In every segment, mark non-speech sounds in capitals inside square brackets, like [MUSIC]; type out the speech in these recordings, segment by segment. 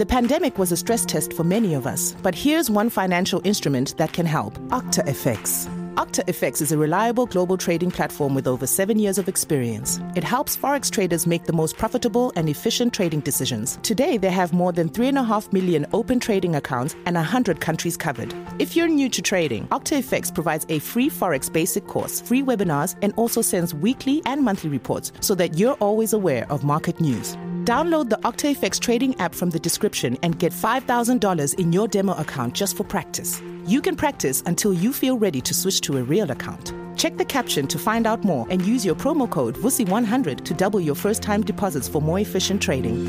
The pandemic was a stress test for many of us, but here's one financial instrument that can help OctaFX. Octa FX is a reliable global trading platform with over seven years of experience. It helps Forex traders make the most profitable and efficient trading decisions. Today, they have more than 3.5 million open trading accounts and 100 countries covered. If you're new to trading, OctaFX provides a free Forex basic course, free webinars, and also sends weekly and monthly reports so that you're always aware of market news. Download the OctaFX trading app from the description and get $5,000 in your demo account just for practice. You can practice until you feel ready to switch to a real account. Check the caption to find out more and use your promo code VUSI100 to double your first time deposits for more efficient trading.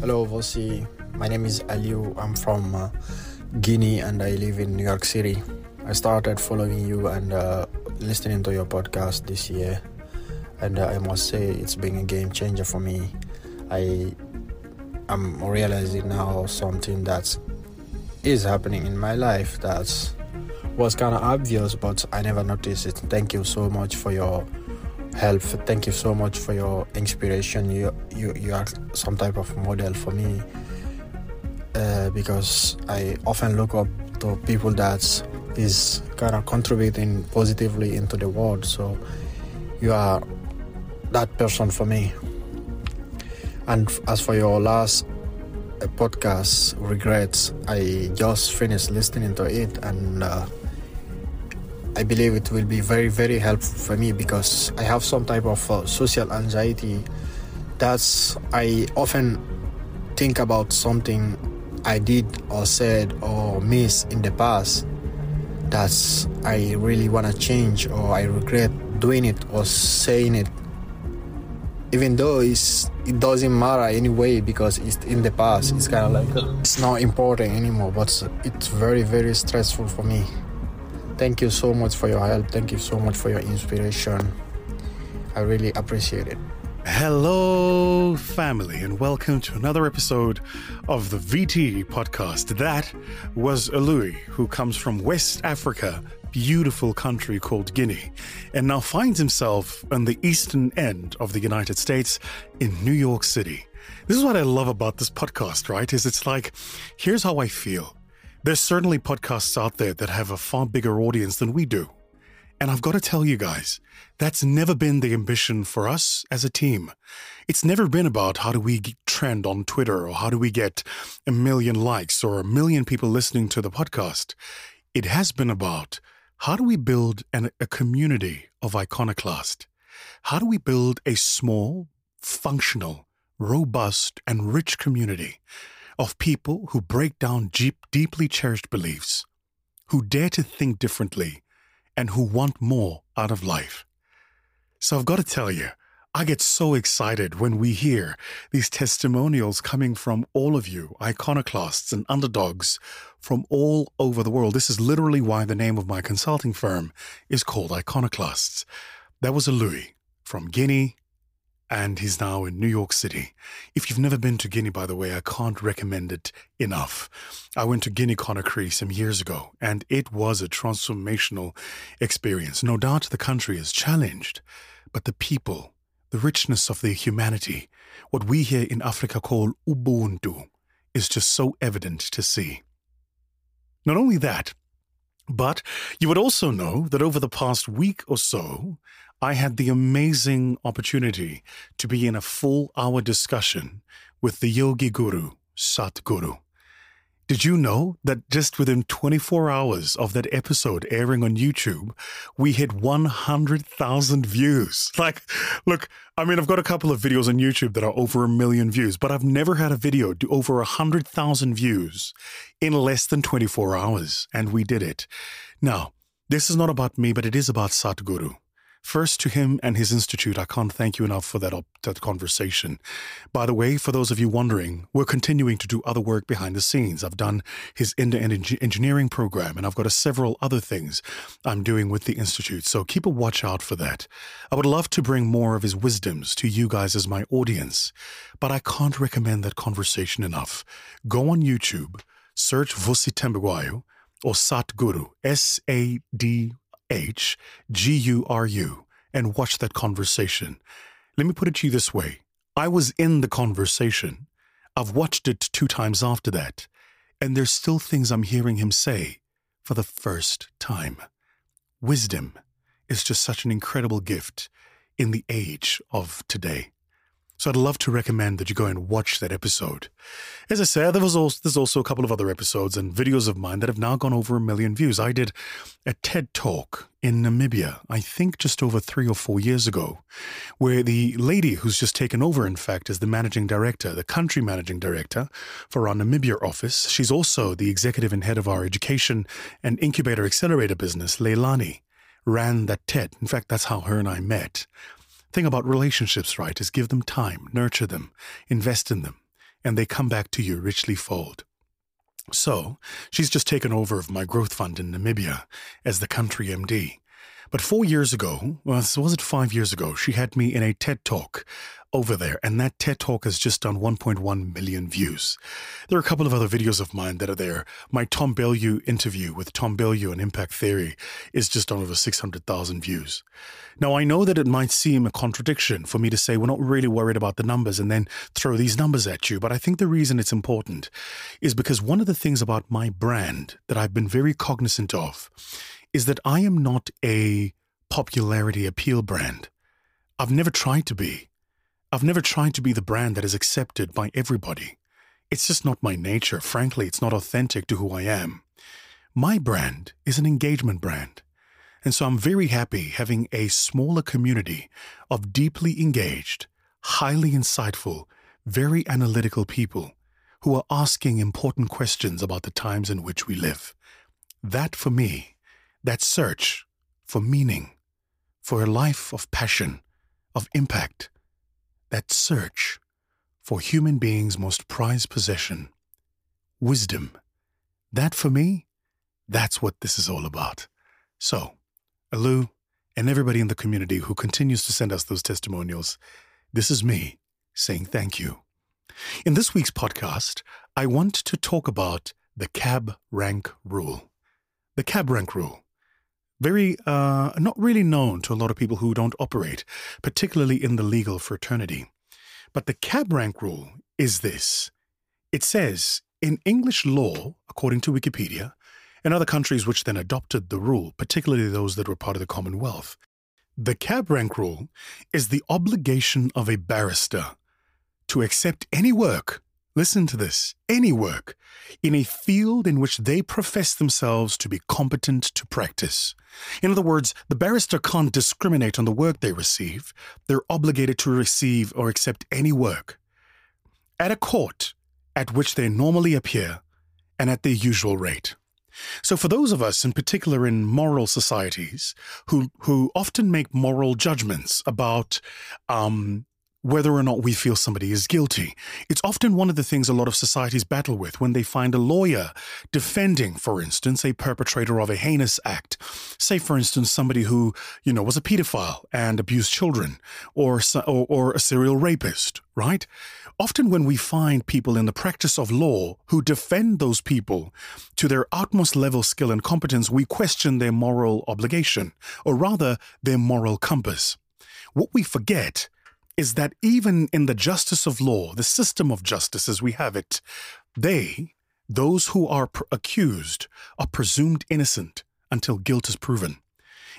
Hello, Vusi. My name is Aliu. I'm from uh, Guinea and I live in New York City. I started following you and uh, listening to your podcast this year and uh, I must say it's been a game changer for me. I am realizing now something that is happening in my life that was kind of obvious, but I never noticed it. Thank you so much for your help. Thank you so much for your inspiration. You you you are some type of model for me uh, because I often look up to people that is kind of contributing positively into the world. So you are that person for me. And as for your last uh, podcast, Regrets, I just finished listening to it and uh, I believe it will be very, very helpful for me because I have some type of uh, social anxiety. That's, I often think about something I did or said or missed in the past that I really want to change or I regret doing it or saying it even though it's it doesn't matter anyway because it's in the past it's kind of like it's not important anymore but it's very very stressful for me. Thank you so much for your help. Thank you so much for your inspiration. I really appreciate it. Hello, family, and welcome to another episode of the VT podcast. That was Alui, who comes from West Africa beautiful country called Guinea and now finds himself on the eastern end of the United States in New York City. This is what I love about this podcast, right? Is it's like, here's how I feel. There's certainly podcasts out there that have a far bigger audience than we do. And I've got to tell you guys, that's never been the ambition for us as a team. It's never been about how do we trend on Twitter or how do we get a million likes or a million people listening to the podcast. It has been about how do we build an, a community of iconoclast? How do we build a small, functional, robust, and rich community of people who break down deep, deeply cherished beliefs, who dare to think differently, and who want more out of life? So I've got to tell you, I get so excited when we hear these testimonials coming from all of you, iconoclasts and underdogs from all over the world. This is literally why the name of my consulting firm is called Iconoclasts. That was a Louis from Guinea, and he's now in New York City. If you've never been to Guinea, by the way, I can't recommend it enough. I went to Guinea Conakry some years ago, and it was a transformational experience. No doubt the country is challenged, but the people, the richness of their humanity, what we here in Africa call Ubuntu, is just so evident to see. Not only that, but you would also know that over the past week or so, I had the amazing opportunity to be in a full hour discussion with the Yogi Guru, Sadhguru. Did you know that just within 24 hours of that episode airing on YouTube, we hit 100,000 views? [LAUGHS] Like, look, I mean, I've got a couple of videos on YouTube that are over a million views, but I've never had a video do over 100,000 views in less than 24 hours, and we did it. Now, this is not about me, but it is about Sadhguru. First, to him and his institute, I can't thank you enough for that, that conversation. By the way, for those of you wondering, we're continuing to do other work behind the scenes. I've done his end-to-end engineering program, and I've got a several other things I'm doing with the institute. So keep a watch out for that. I would love to bring more of his wisdoms to you guys as my audience, but I can't recommend that conversation enough. Go on YouTube, search Vusi Thembekwayo or Sadhguru, S A D H G U R U and watch that conversation. Let me put it to you this way I was in the conversation. I've watched it two times after that, and there's still things I'm hearing him say for the first time. Wisdom is just such an incredible gift in the age of today. So I'd love to recommend that you go and watch that episode. As I said, there was also, there's also a couple of other episodes and videos of mine that have now gone over a million views. I did a TED talk in Namibia, I think just over three or four years ago, where the lady who's just taken over, in fact, is the managing director, the country managing director for our Namibia office. She's also the executive and head of our education and incubator accelerator business, Leilani ran that TED. In fact, that's how her and I met thing about relationships, right, is give them time, nurture them, invest in them, and they come back to you richly fold. So, she's just taken over of my growth fund in Namibia as the country MD. But four years ago, well, was it five years ago, she had me in a TED talk over there, and that TED Talk has just done 1.1 million views. There are a couple of other videos of mine that are there. My Tom Bilyeu interview with Tom Bilyeu on Impact Theory is just on over 600,000 views. Now, I know that it might seem a contradiction for me to say we're not really worried about the numbers and then throw these numbers at you, but I think the reason it's important is because one of the things about my brand that I've been very cognizant of is that I am not a popularity appeal brand. I've never tried to be. I've never tried to be the brand that is accepted by everybody. It's just not my nature. Frankly, it's not authentic to who I am. My brand is an engagement brand. And so I'm very happy having a smaller community of deeply engaged, highly insightful, very analytical people who are asking important questions about the times in which we live. That for me, that search for meaning, for a life of passion, of impact, that search for human beings' most prized possession, wisdom. That for me, that's what this is all about. So, Alu and everybody in the community who continues to send us those testimonials, this is me saying thank you. In this week's podcast, I want to talk about the cab rank rule. The cab rank rule very uh, not really known to a lot of people who don't operate, particularly in the legal fraternity. But the cab rank rule is this it says in English law, according to Wikipedia, and other countries which then adopted the rule, particularly those that were part of the Commonwealth, the cab rank rule is the obligation of a barrister to accept any work listen to this, any work in a field in which they profess themselves to be competent to practice. In other words, the barrister can't discriminate on the work they receive. They're obligated to receive or accept any work at a court at which they normally appear and at their usual rate. So, for those of us, in particular in moral societies, who, who often make moral judgments about um, whether or not we feel somebody is guilty. It's often one of the things a lot of societies battle with when they find a lawyer defending, for instance, a perpetrator of a heinous act. Say, for instance, somebody who, you know, was a pedophile and abused children or, or, or a serial rapist, right? Often, when we find people in the practice of law who defend those people to their utmost level skill and competence, we question their moral obligation, or rather, their moral compass. What we forget is that even in the justice of law, the system of justice as we have it, they, those who are pr- accused, are presumed innocent until guilt is proven.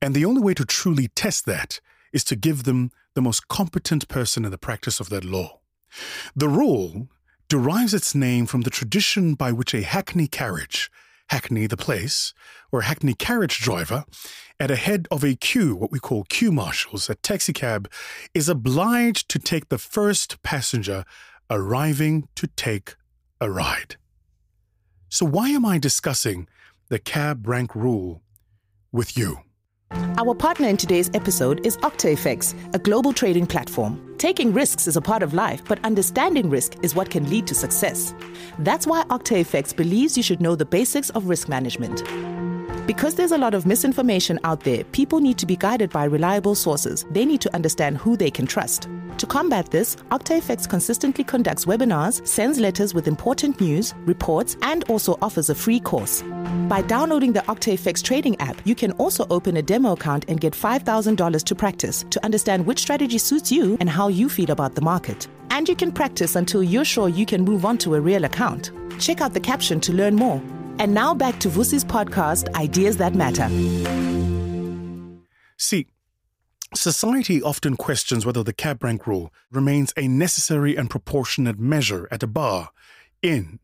And the only way to truly test that is to give them the most competent person in the practice of that law. The rule derives its name from the tradition by which a hackney carriage Hackney the place, or a Hackney carriage driver, at a head of a queue, what we call queue marshals, a taxicab, is obliged to take the first passenger arriving to take a ride. So, why am I discussing the cab rank rule with you? Our partner in today's episode is OctaFX, a global trading platform. Taking risks is a part of life, but understanding risk is what can lead to success. That's why OctaFX believes you should know the basics of risk management. Because there's a lot of misinformation out there, people need to be guided by reliable sources. They need to understand who they can trust. To combat this, OctaFX consistently conducts webinars, sends letters with important news, reports, and also offers a free course. By downloading the OctaFX trading app, you can also open a demo account and get $5,000 to practice to understand which strategy suits you and how you feel about the market. And you can practice until you're sure you can move on to a real account. Check out the caption to learn more. And now back to Vusi's podcast, Ideas That Matter. See, society often questions whether the cab rank rule remains a necessary and proportionate measure at a bar in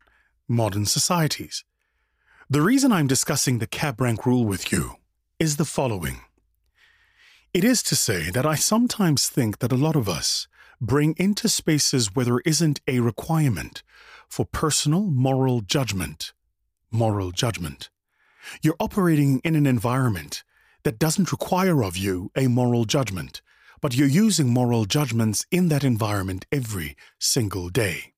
modern societies. The reason I'm discussing the cab rank rule with you is the following. It is to say that I sometimes think that a lot of us bring into spaces where there isn't a requirement for personal moral judgment. Moral judgment. You're operating in an environment that doesn't require of you a moral judgment, but you're using moral judgments in that environment every single day.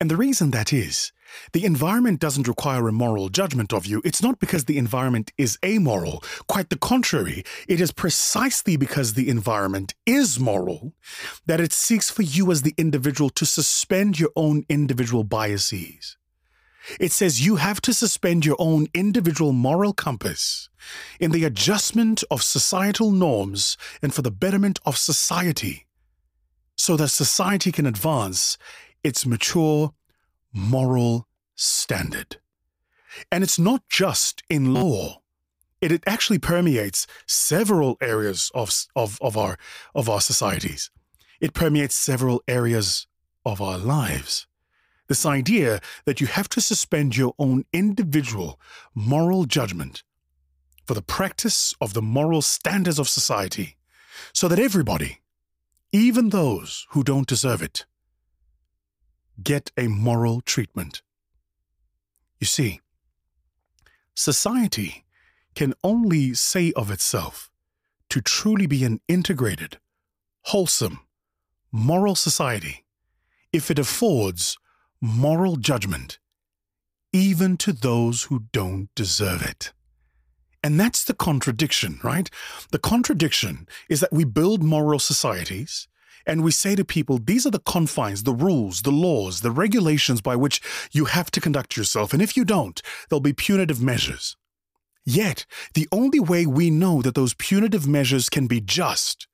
And the reason that is, the environment doesn't require a moral judgment of you. It's not because the environment is amoral. Quite the contrary. It is precisely because the environment is moral that it seeks for you as the individual to suspend your own individual biases. It says you have to suspend your own individual moral compass in the adjustment of societal norms and for the betterment of society so that society can advance its mature moral standard. And it's not just in law. It, actually permeates several areas of, of, of, our, of our societies. It permeates several areas of our lives. This idea that you have to suspend your own individual moral judgment for the practice of the moral standards of society so that everybody, even those who don't deserve it, get a moral treatment. You see, society can only say of itself to truly be an integrated, wholesome, moral society if it affords moral judgment even to those who don't deserve it. And that's the contradiction, right? The contradiction is that we build moral societies and we say to people, these are the confines, the rules, the laws, the regulations by which you have to conduct yourself. And if you don't, there'll be punitive measures. Yet, the only way we know that those punitive measures can be just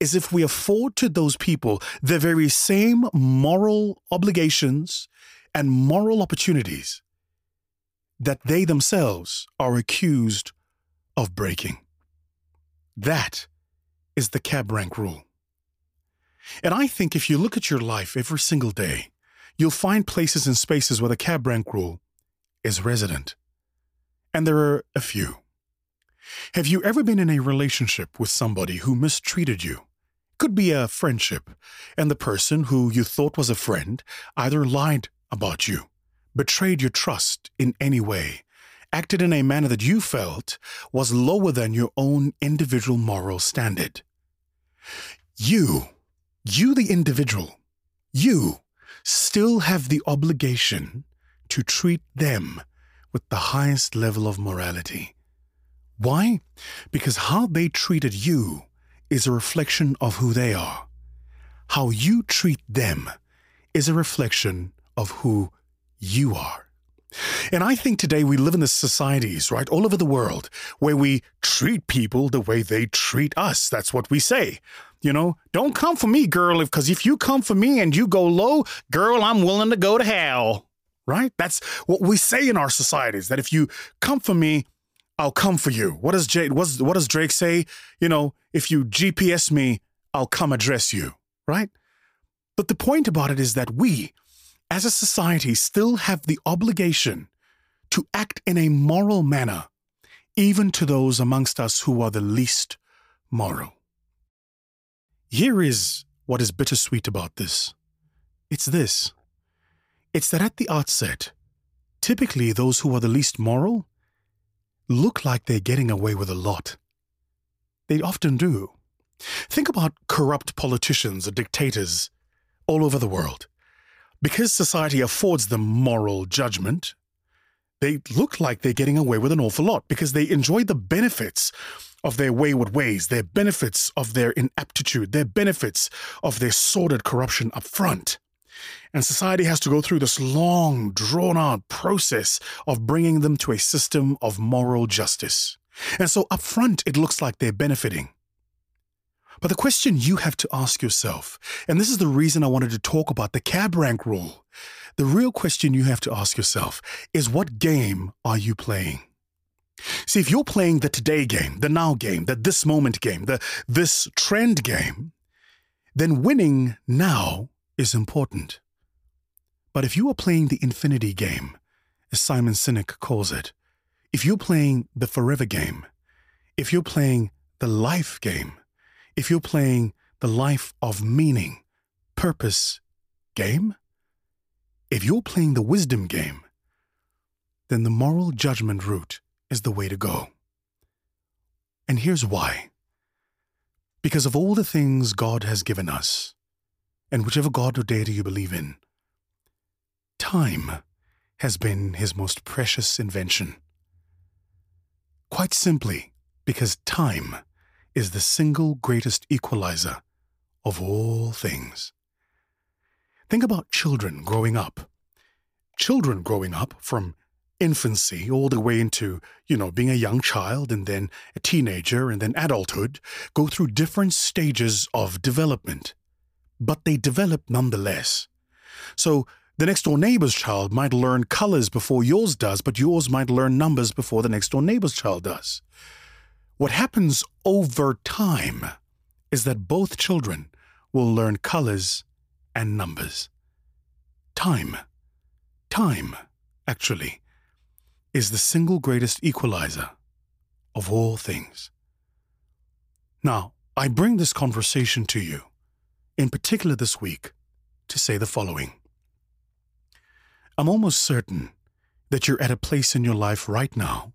is if we afford to those people the very same moral obligations and moral opportunities that they themselves are accused of breaking. That is the cab rank rule. And I think if you look at your life every single day, you'll find places and spaces where the cab rank rule is resident. And there are a few. Have you ever been in a relationship with somebody who mistreated you? Could be a friendship, and the person who you thought was a friend either lied about you, betrayed your trust in any way, acted in a manner that you felt was lower than your own individual moral standard. You you, the individual, you still have the obligation to treat them with the highest level of morality. Why? Because how they treated you is a reflection of who they are. How you treat them is a reflection of who you are. And I think today we live in the societies, right, all over the world, where we treat people the way they treat us. That's what we say. You know, don't come for me, girl, because if, if you come for me and you go low, girl, I'm willing to go to hell. Right? That's what we say in our societies. That if you come for me, I'll come for you. What does Jay, what does Drake say? You know, if you GPS me, I'll come address you. Right? But the point about it is that we, as a society, still have the obligation to act in a moral manner, even to those amongst us who are the least moral. Here is what is bittersweet about this it's this it's that at the outset, typically those who are the least moral look like they're getting away with a lot. They often do. Think about corrupt politicians or dictators all over the world. Because society affords them moral judgment, they look like they're getting away with an awful lot because they enjoy the benefits of their wayward ways, their benefits of their inaptitude, their benefits of their sordid corruption up front. And society has to go through this long, drawn out process of bringing them to a system of moral justice. And so up front, it looks like they're benefiting. But the question you have to ask yourself, and this is the reason I wanted to talk about the cab rank rule, the real question you have to ask yourself is what game are you playing? See, if you're playing the today game, the now game, the this moment game, the this trend game, then winning now is important. But if you are playing the infinity game, as Simon Sinek calls it, if you're playing the forever game, if you're playing the life game, if you're playing the life of meaning, purpose game, if you're playing the wisdom game, then the moral judgment route is the way to go. And here's why. Because of all the things God has given us, and whichever God or deity you believe in, time has been his most precious invention. Quite simply, because time is the single greatest equalizer of all things. Think about children growing up. Children growing up from infancy all the way into, you know, being a young child and then a teenager and then adulthood go through different stages of development. But they develop nonetheless. So the next door neighbor's child might learn colors before yours does, but yours might learn numbers before the next door neighbor's child does. What happens over time is that both children will learn colors and numbers. Time, time, actually, is the single greatest equalizer of all things. Now, I bring this conversation to you, in particular this week, to say the following. I'm almost certain that you're at a place in your life right now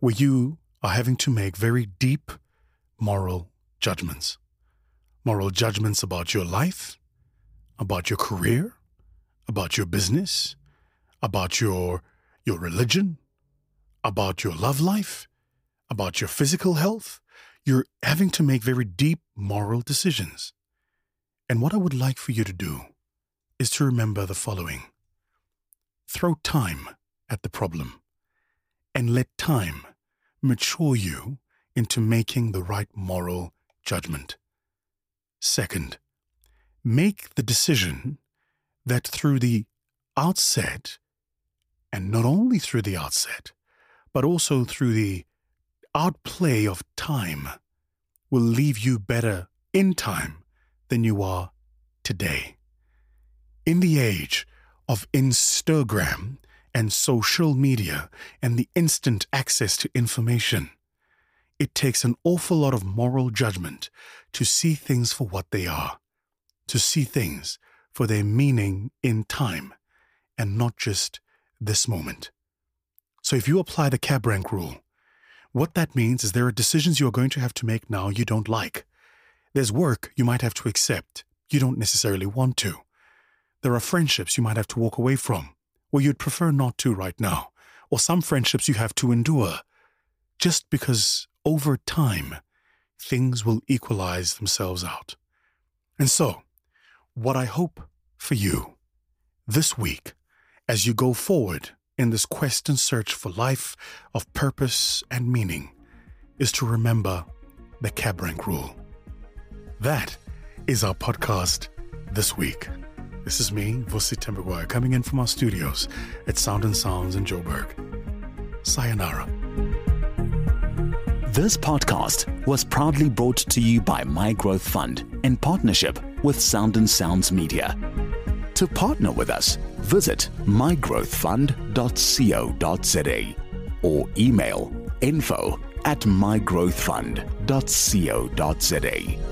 where you are having to make very deep moral judgments. Moral judgments about your life, about your career, about your business, about your your religion, about your love life, about your physical health. You're having to make very deep moral decisions. And what I would like for you to do is to remember the following throw time at the problem and let time mature you into making the right moral judgment. Second, make the decision that through the outset and not only through the outset, but also through the outplay of time, will leave you better in time than you are today. In the age of Instagram and social media and the instant access to information, it takes an awful lot of moral judgment to see things for what they are, to see things for their meaning in time, and not just this moment. So if you apply the cab rank rule, what that means is there are decisions you're going to have to make now you don't like. There's work you might have to accept you don't necessarily want to. There are friendships you might have to walk away from, or you'd prefer not to right now, or some friendships you have to endure, just because over time things will equalize themselves out. And so, what I hope for you this week as you go forward in this quest and search for life of purpose and meaning is to remember the cab rank rule. That is our podcast this week. This is me, Vusi Thembekwayo, coming in from our studios at Sound and Sounds in Joburg. Sayonara. This podcast was proudly brought to you by My Growth Fund in partnership with Sound and Sounds Media. To partner with us, visit mygrowthfund.co.za or email info at mygrowthfund.co.za.